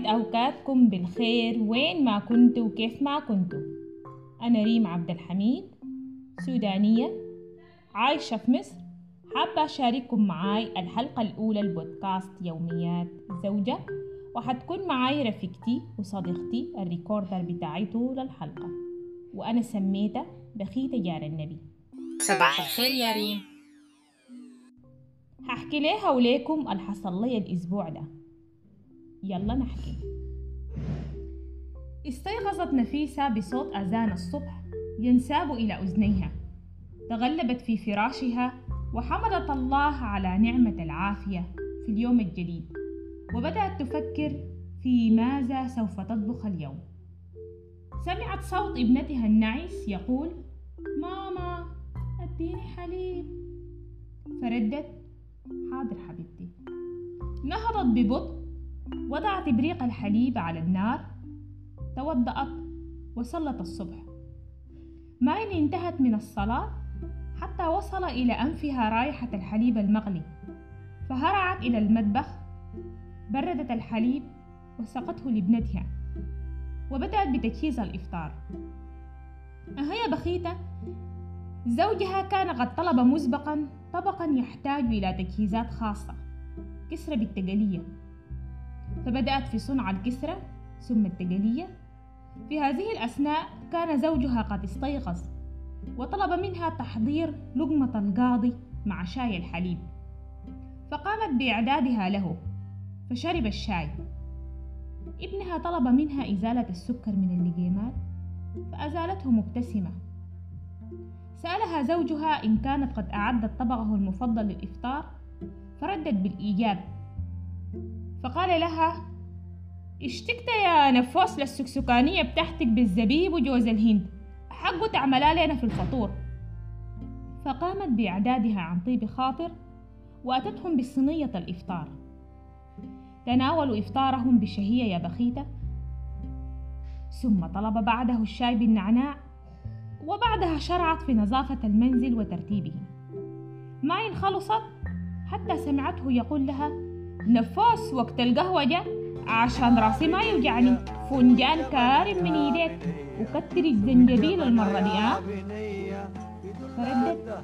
يسعد أوقاتكم بالخير وين ما كنتوا وكيف ما كنتوا. أنا ريم عبد الحميد سودانية عايشة في مصر. حابة أشارككم معاي الحلقة الأولى البودكاست يوميات زوجة وحتكون معاي رفيقتي وصديقتي الريكوردر بتاعي طول الحلقة وأنا سميتها بخيتة جار النبي. صباح الخير يا ريم. هحكي ليها وليكم الحصل لي الأسبوع ده. يلا نحكي. استيقظت نفيسة بصوت أذان الصبح ينساب إلى أذنيها. تغلبت في فراشها وحمدت الله على نعمة العافية في اليوم الجديد. وبدأت تفكر في ماذا سوف تطبخ اليوم. سمعت صوت ابنتها النعيس يقول ماما أديني حليب. فردت حاضر حبيبتي. نهضت ببطء وضعت إبريق الحليب على النار توضأت وصلت الصبح. ما إن انتهت من الصلاة حتى وصل إلى أنفها رائحة الحليب المغلي. فهرعت إلى المطبخ بردت الحليب وسقته لابنتها وبدأت بتجهيز الإفطار. أهي بخيتة؟ زوجها كان قد طلب مسبقا طبقا يحتاج إلى تجهيزات خاصة. كسرة بالتقلية. فبدأت في صنع الكسرة ثم التقلية في هذه الأثناء كان زوجها قد استيقظ وطلب منها تحضير لقمة القاضي مع شاي الحليب. فقامت بإعدادها له فشرب الشاي. ابنها طلب منها إزالة السكر من اللقيمات فأزالته مبتسمة. سألها زوجها إن كانت قد أعدت طبقه المفضل للإفطار فردت بالإيجاب. فقال لها اشتكت يا نفوس للسكسكانية بتاعتك بالزبيب وجوز الهند. حقه تعملها لنا في الفطور. فقامت بإعدادها عن طيب خاطر وأتتهم بصينية الإفطار. تناولوا إفطارهم بشهية يا بخيتة. ثم طلب بعده الشاي بالنعناع وبعدها شرعت في نظافة المنزل وترتيبه. ما إن خلصت حتى سمعته يقول لها نفوس وقت القهوة جا عشان راسي ما يوجعني. فنجان كارم من إيديك وكتر الزنجبيل المرة دي ها؟ فردت.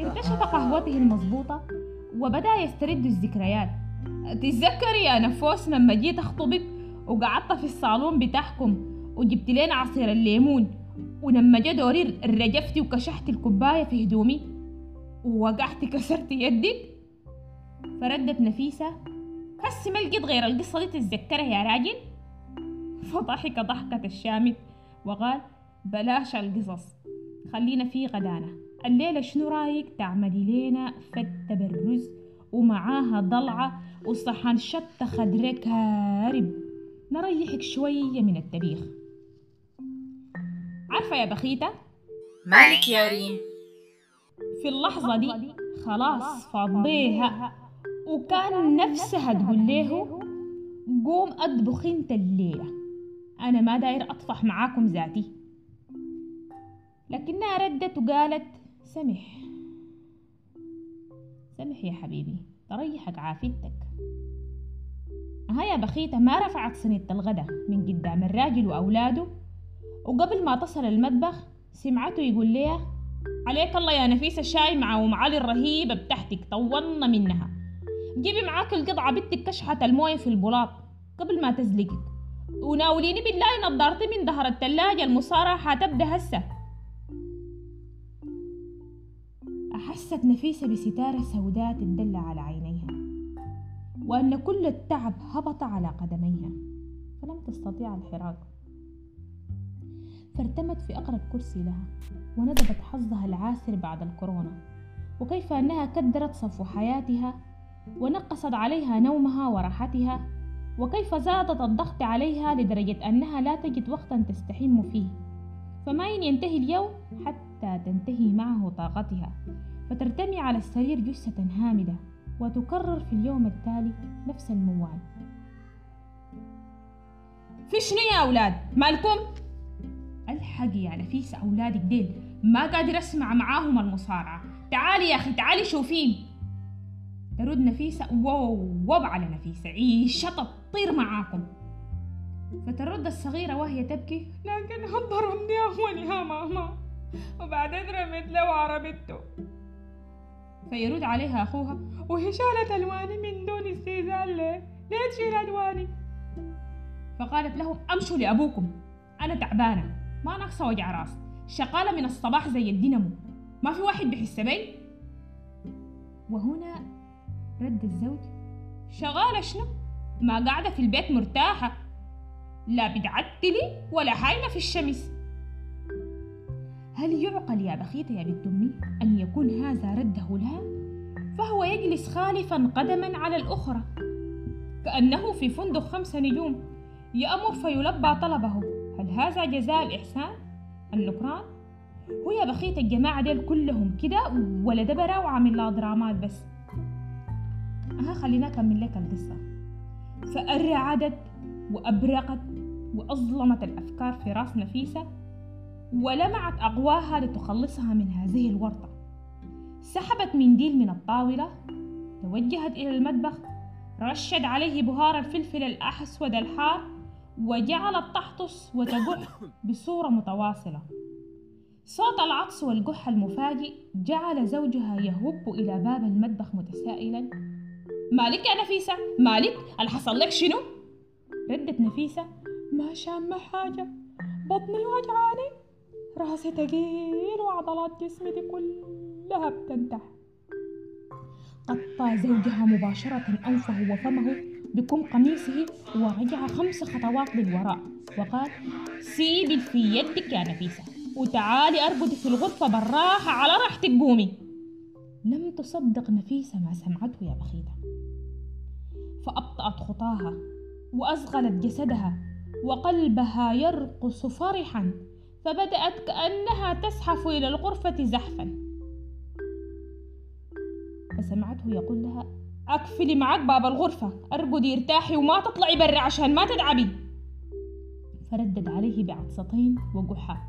ارتشف قهوته المضبوطة وبدأ يسترد الذكريات. تتذكر يا نفوس لما جيت أخطبك وقعدت في الصالون بتاعكم وجبت لنا عصير الليمون ولما جا دوري رجفتي وكشحت الكوباية في هدومي ووقعت كسرت يدك؟ فردت نفيسة هسي ما لقيت غير القصة دي تتذكرها يا راجل؟ فضحك ضحكة الشامت وقال بلاش القصص خلينا في غدانا. الليلة شنو رايك؟ تعملي لينا فتة بالرز ومعاها ضلعة وصحن شطة خضرة كارب نريحك شوية من الطبيخ عارفة يا بخيتة؟ مالك يا ريم؟ في اللحظة دي خلاص فضيها وكان نفسها تقول له قوم أطبخ انت الليلة أنا ما داير أطفح معاكم ذاتي. لكنها ردت وقالت سمح سمح يا حبيبي تريحك عافيتك. ها يا بخيتة ما رفعت صينية الغدا من قدام الراجل وأولاده وقبل ما تصل المطبخ سمعته يقول ليها عليك الله يا نفيسة الشاي مع أم علي الرهيبة بتاعتك طولنا منها. جيبي معاك القطعة بنتك كشحة الموية في البلاط قبل ما تزلقك وناوليني بالله نضارتي من ظهر التلاجة المصارعة حتبدأ هسه. أحست نفيسة بستارة سوداء تدل على عينيها وأن كل التعب هبط على قدميها فلم تستطيع الحراك. فارتمت في أقرب كرسي لها وندبت حظها العاسر بعد الكورونا وكيف أنها كدرت صفو حياتها ونقصت عليها نومها وراحتها وكيف زادت الضغط عليها لدرجة أنها لا تجد وقتا تستحم فيه. فما إن ينتهي اليوم حتى تنتهي معه طاقتها فترتمي على السرير جثة هامدة وتكرر في اليوم التالي نفس الموال. في شنو يا أولاد؟ مالكم؟ الحقي يا نفيسة أولادك ديل ما قادر أسمع معاهم المصارعة. تعالي يا أخي تعالي شوفين. ترد نفيسة. ووب ووب على نفيسة. عيشة تطير معاكم. فترد الصغيرة وهي تبكي. لكن ضربني أول يا ماما. وبعدين رميت له عربته فيرد عليها أخوها. وهي شالت ألواني من دون استئذان. ليه؟ ليه تشيل ألواني؟ فقالت لهم أمشوا لأبوكم. أنا تعبانة. ما ناقصة وجع راس شغالة من الصباح زي الدينامو. ما في واحد بحس بي وهنا رد الزوج شغالة شنو؟ ما قاعدة في البيت مرتاحة لا بتعتلي ولا حايمة في الشمس هل يعقل يا بخيتة يا بنت أمي أن يكون هذا رده لها؟ فهو يجلس خالفا قدما على الأخرى كأنه في فندق خمسة نجوم يأمر فيلبى طلبه هل هذا جزاء الإحسان؟ النكران؟ هو يا بخيت الجماعة ديل كلهم كده ولا دبرة وعامل لها درامات بس أها خلينا أكمل لك القصة فأرعدت وأبرقت وأظلمت الأفكار في راس نفيسة ولمعت أقواها لتخلصها من هذه الورطة. سحبت منديل من الطاولة توجهت إلى المطبخ رشت عليه بهار الفلفل الأسود الحار وجعلت تحطس وتقح بصورة متواصلة. صوت العطس والقح المفاجئ جعل زوجها يهب إلى باب المطبخ متسائلا. مالك يا نفيسة؟ مالك؟ اللي حصل لك شنو؟ ردت نفيسة. ما شامة حاجة. بطني وجعاني. راسي تقيل وعضلات جسمي دي كلها بتنتح قطع زوجها مباشرة أنفه وفمه بكم قميصه ورجع خمس خطوات للوراء. وقال سيبي في يدك يا نفيسة. وتعالي أرقدي في الغرفة بالراحة على راحتك قومي. لم تصدق نفيسة ما سمعته يا بخيتة. فأبطأت خطاها وأصغلت جسدها وقلبها يرقص فرحا فبدأت كأنها تزحف إلى الغرفة زحفا. فسمعته يقول لها أقفلي معك باب الغرفة أرقدي ارتاحي وما تطلعي برا عشان ما تتعبي. فردد عليه بعطستين وقحة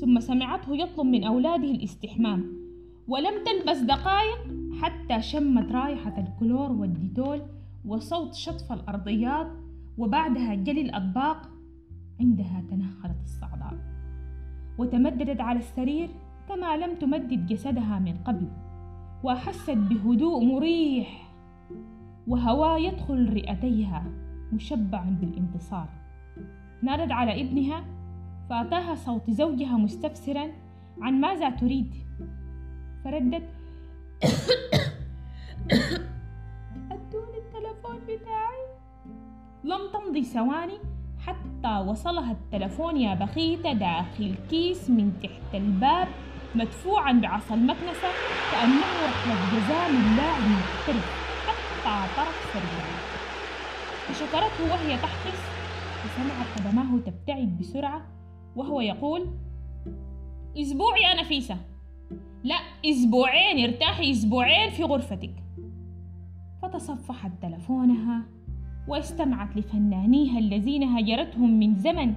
ثم سمعته يطلب من أولاده الاستحمام. ولم تلبس دقائق حتى شمت رائحة الكلور والديتول وصوت شطف الأرضيات وبعدها جلي الأطباق عندها تنهرت الصعداء. وتمددت على السرير كما لم تمدد جسدها من قبل وأحست بهدوء مريح وهواء يدخل رئتيها مشبع بالانتصار. نادت على ابنها فأتاها صوت زوجها مستفسرا عن ماذا تريد؟ فردت لم تمضي ثواني حتى وصلها التلفون يا بخيتة داخل كيس من تحت الباب مدفوعا بعصا المكنسة كأنه رحلة جزاء من لاعب محترف حتى طرف سريعا. فشكرته وهي تحفظ وسمعت قدماه تبتعد بسرعة وهو يقول أسبوع يا نفيسة لا أسبوعين ارتاحي أسبوعين في غرفتك. فتصفحت تلفونها واستمعت لفنانيها الذين هجرتهم من زمن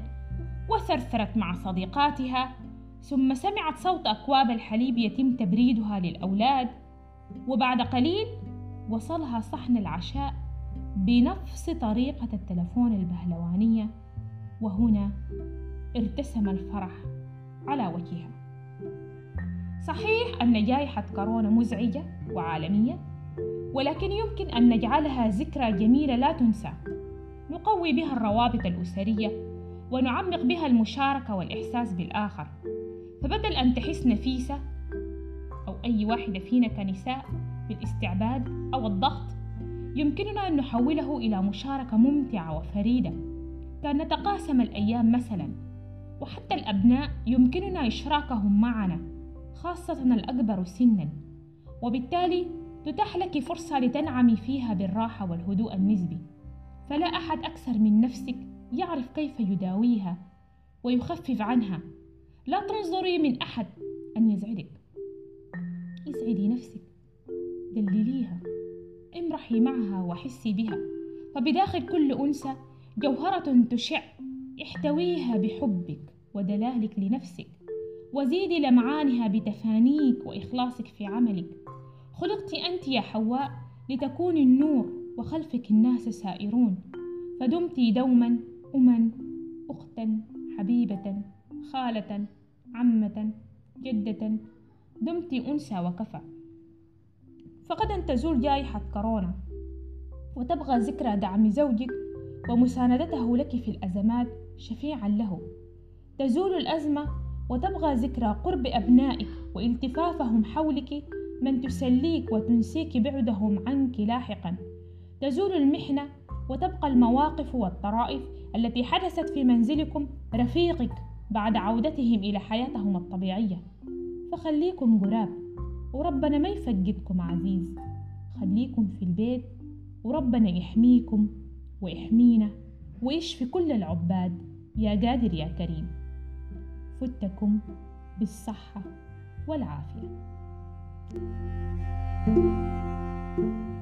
وثرثرت مع صديقاتها ثم سمعت صوت أكواب الحليب يتم تبريدها للأولاد. وبعد قليل وصلها صحن العشاء بنفس طريقة التلفون البهلوانية وهنا ارتسم الفرح على وجهها. صحيح أن جائحة كورونا مزعجة وعالمية ولكن يمكن أن نجعلها ذكرى جميلة لا تنسى. نقوي بها الروابط الأسرية ونعمق بها المشاركة والإحساس بالآخر. فبدل أن تحس نفيسة أو أي واحدة فينا كنساء بالاستعباد أو الضغط يمكننا أن نحوله إلى مشاركة ممتعة وفريدة. كأن نتقاسم الأيام مثلا وحتى الأبناء يمكننا إشراكهم معنا خاصة الأكبر سنا. وبالتالي تتاح لك فرصة لتنعمي فيها بالراحة والهدوء النسبي. فلا أحد أكثر من نفسك يعرف كيف يداويها ويخفف عنها. لا تنظري من أحد أن يزعجك. اسعدي نفسك. دلليها. امرحي معها وحسي بها. فبداخل كل أنثى جوهرة تشع. احتويها بحبك ودلالك لنفسك. وزيدي لمعانها بتفانيك وإخلاصك في عملك. خلقت أنت يا حواء لتكون النور وخلفك الناس سائرون. فدمت دوما أما أختا حبيبة خالة عمة جدة. دمت أنثى وكفى. فغدا تزول جائحة كورونا وتبغى ذكرى دعم زوجك ومساندته لك في الأزمات شفيعا له. تزول الأزمة وتبغى ذكرى قرب أبنائك وإلتفافهم حولك من تسليك وتنسيك بعدهم عنك لاحقا. تزول المحنة وتبقى المواقف والطرائف التي حدثت في منزلكم رفيقك بعد عودتهم إلى حياتهم الطبيعية. فخليكم قراب وربنا ما يفقدكم عزيز. خليكم في البيت وربنا يحميكم ويحمينا ويشفي كل العباد. يا قادر يا كريم فتكم بالصحة والعافية. Música